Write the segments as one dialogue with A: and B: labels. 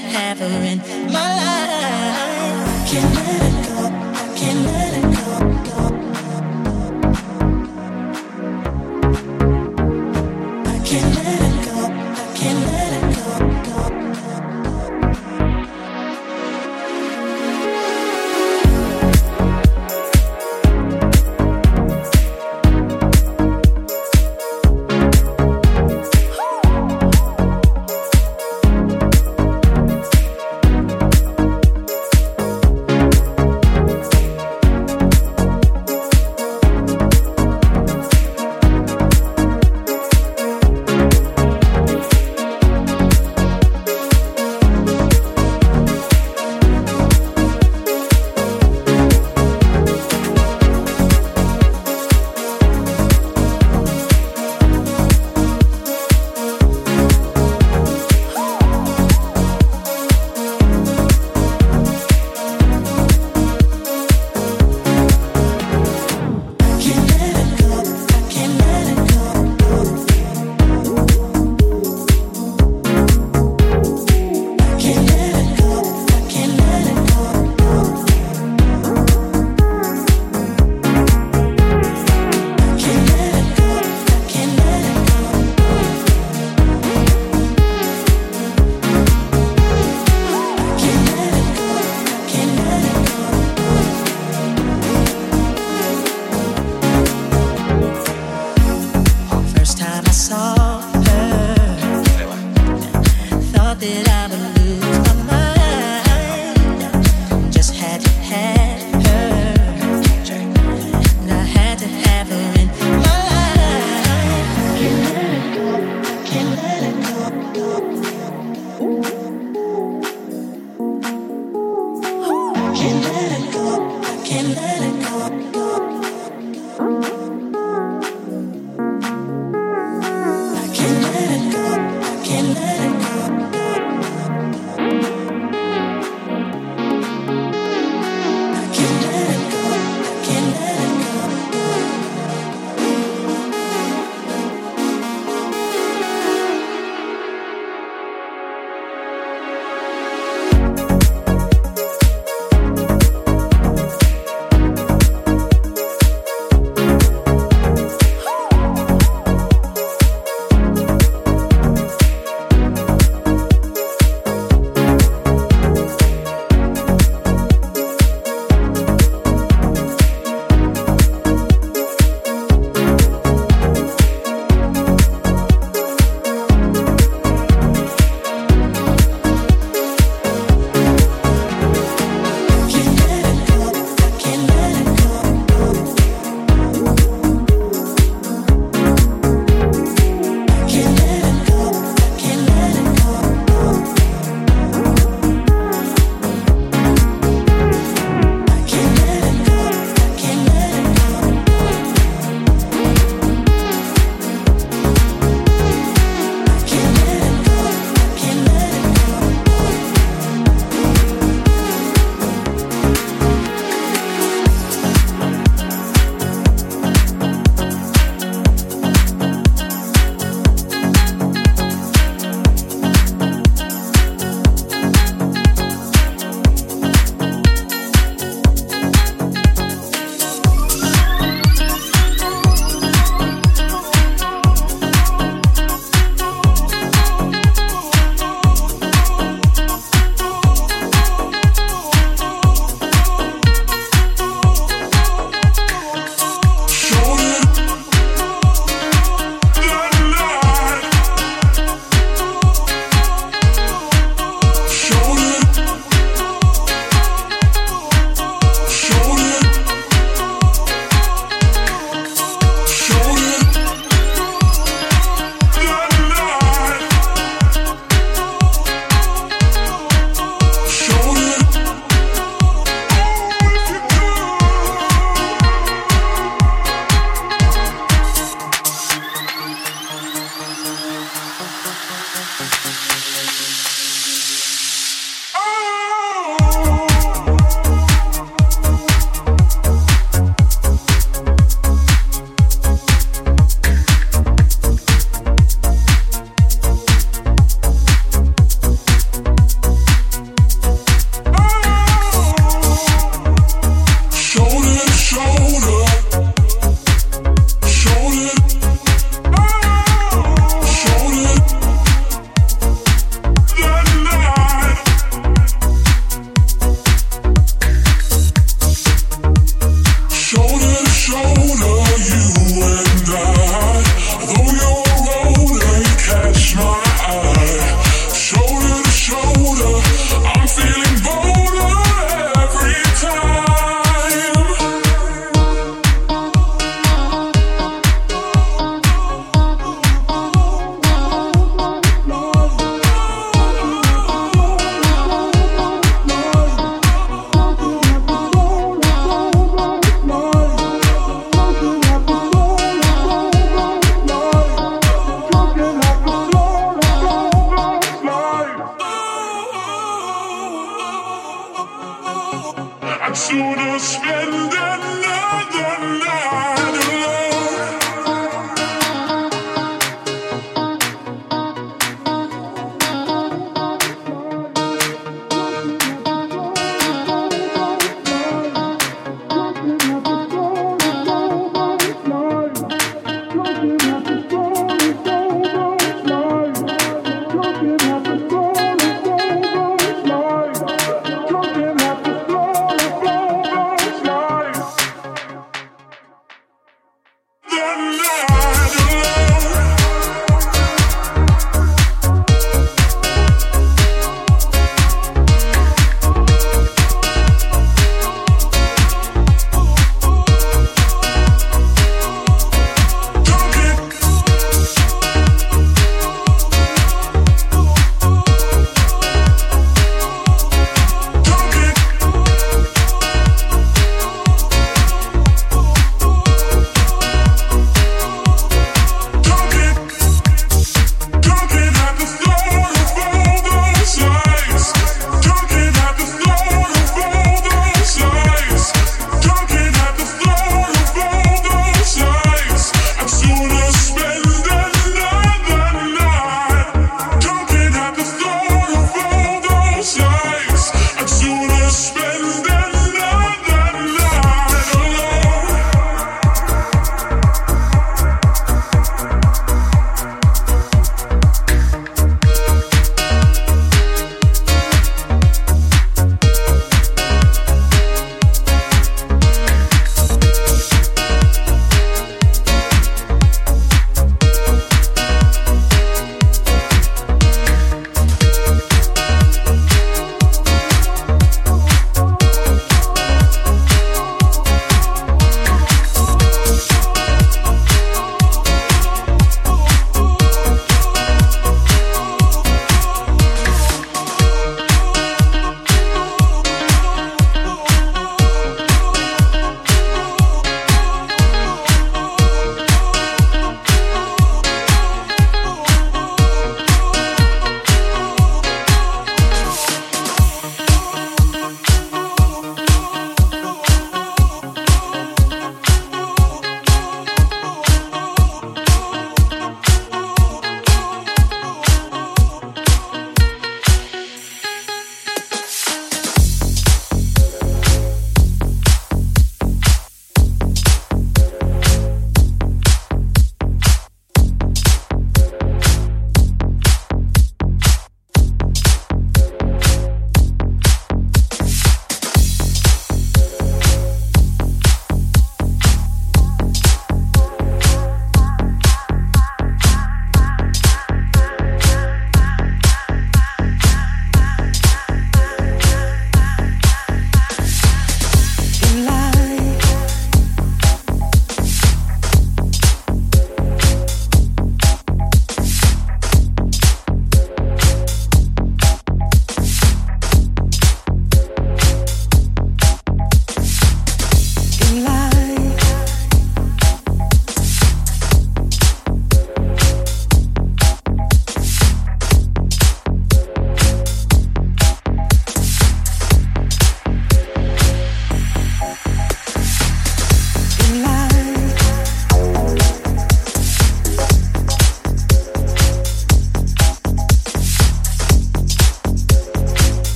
A: to have her in my life.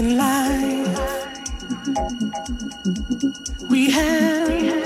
A: in life we have.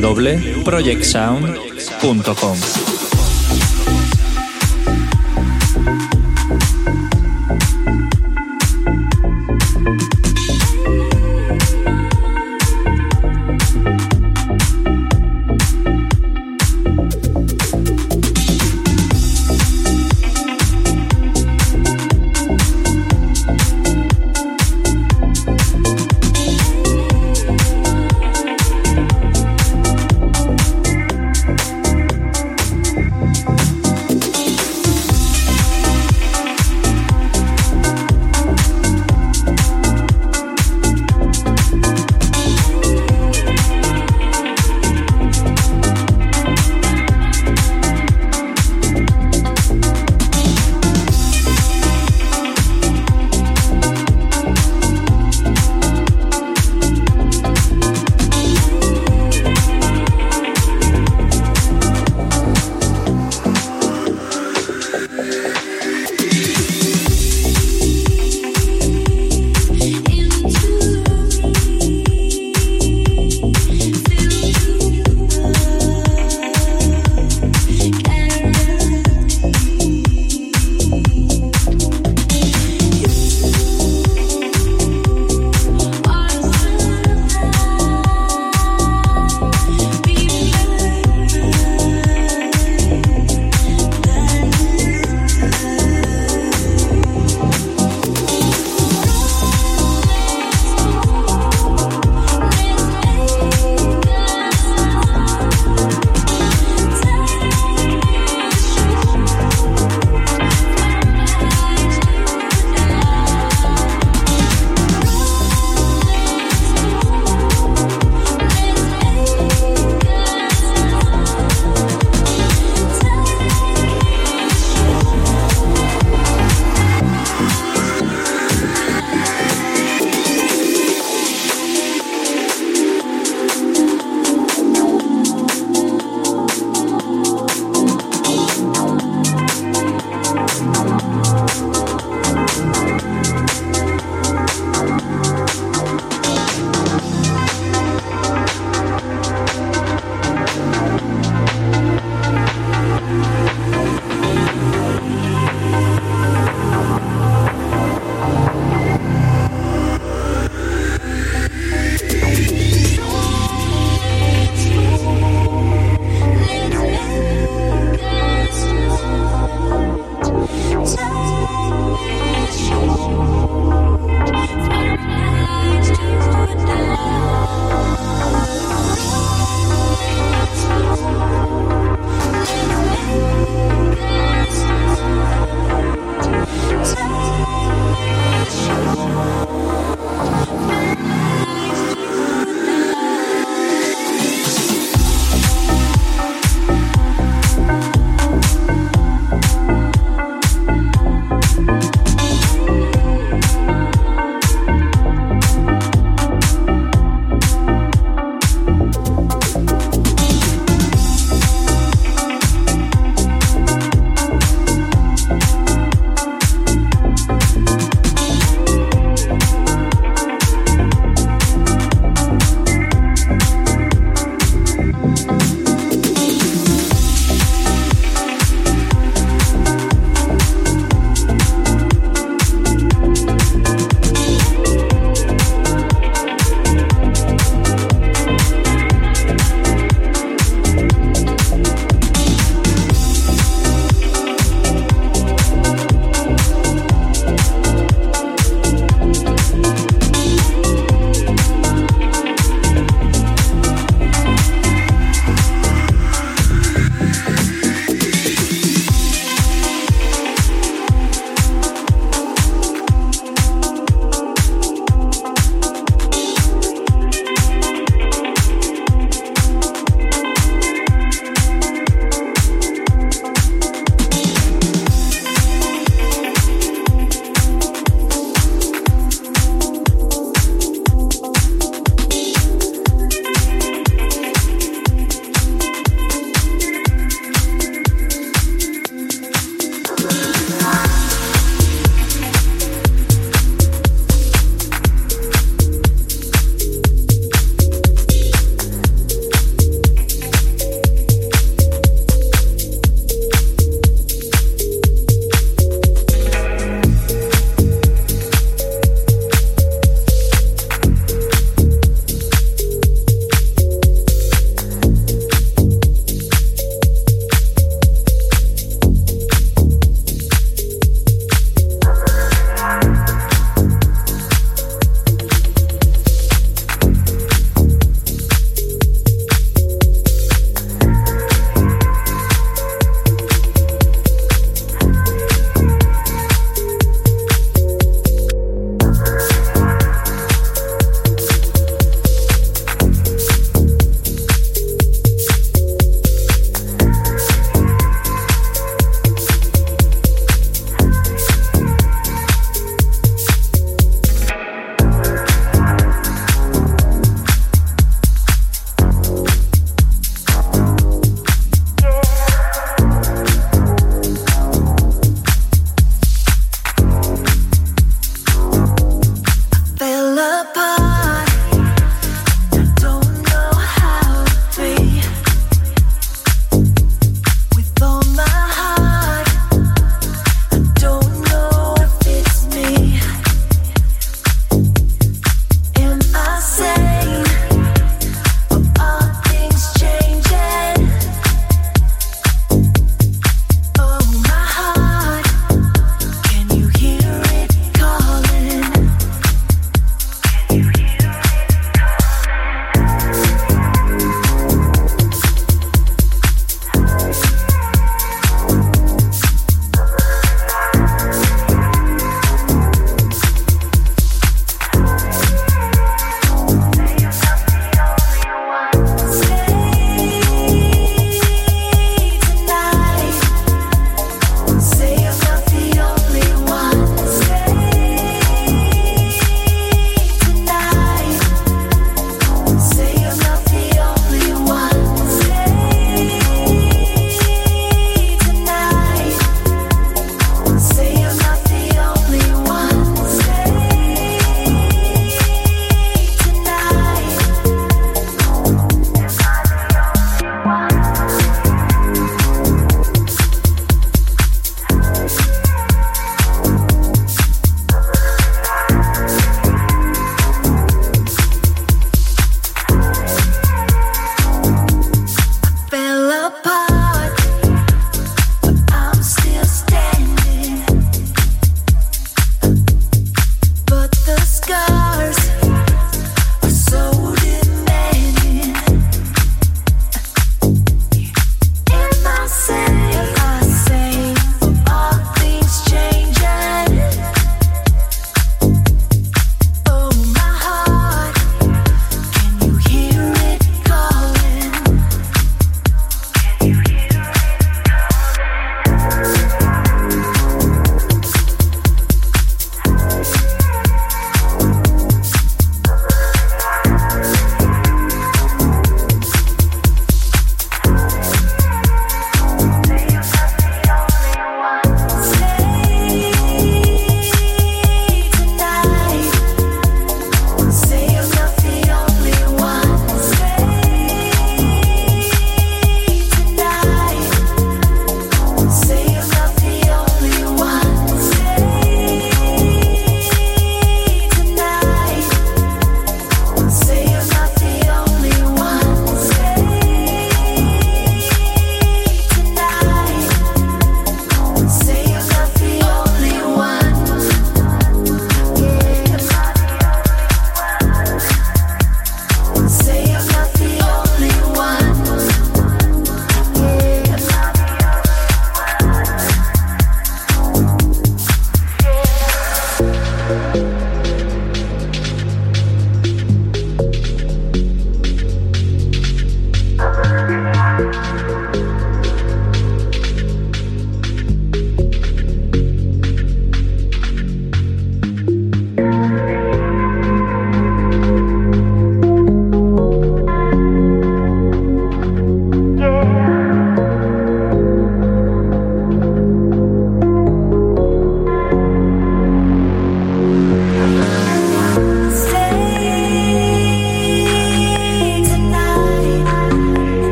B: www.projectsound.com.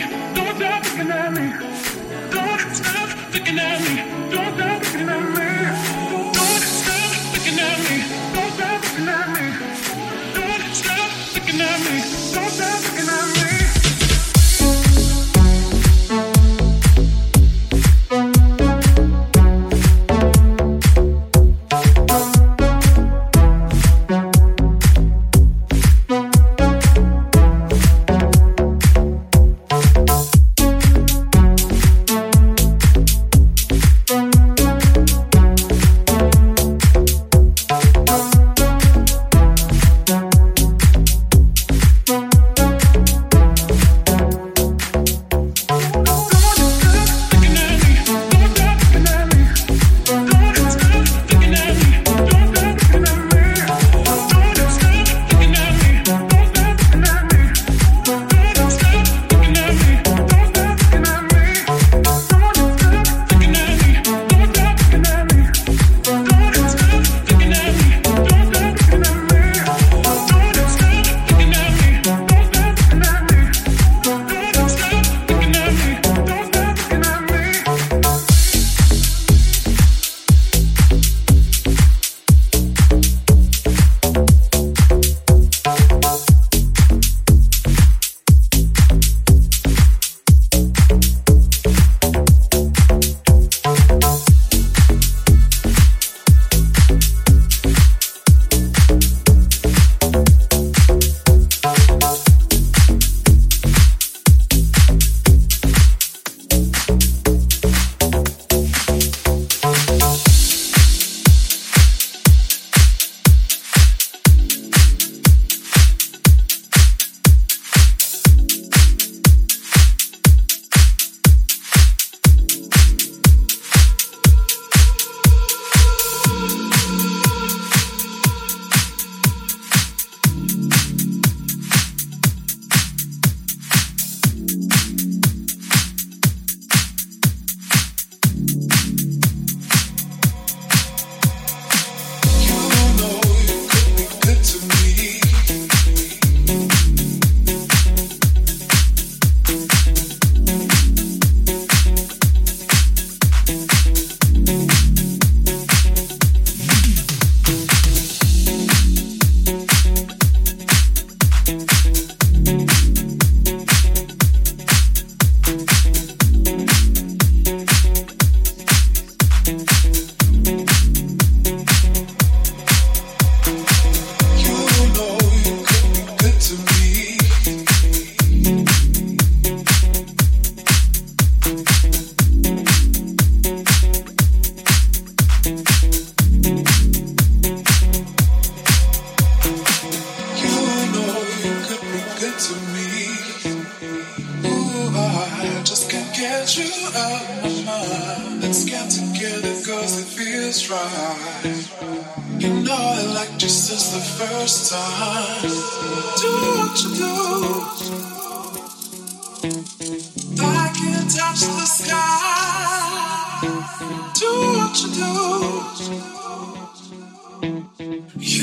C: Revolution.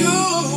C: you.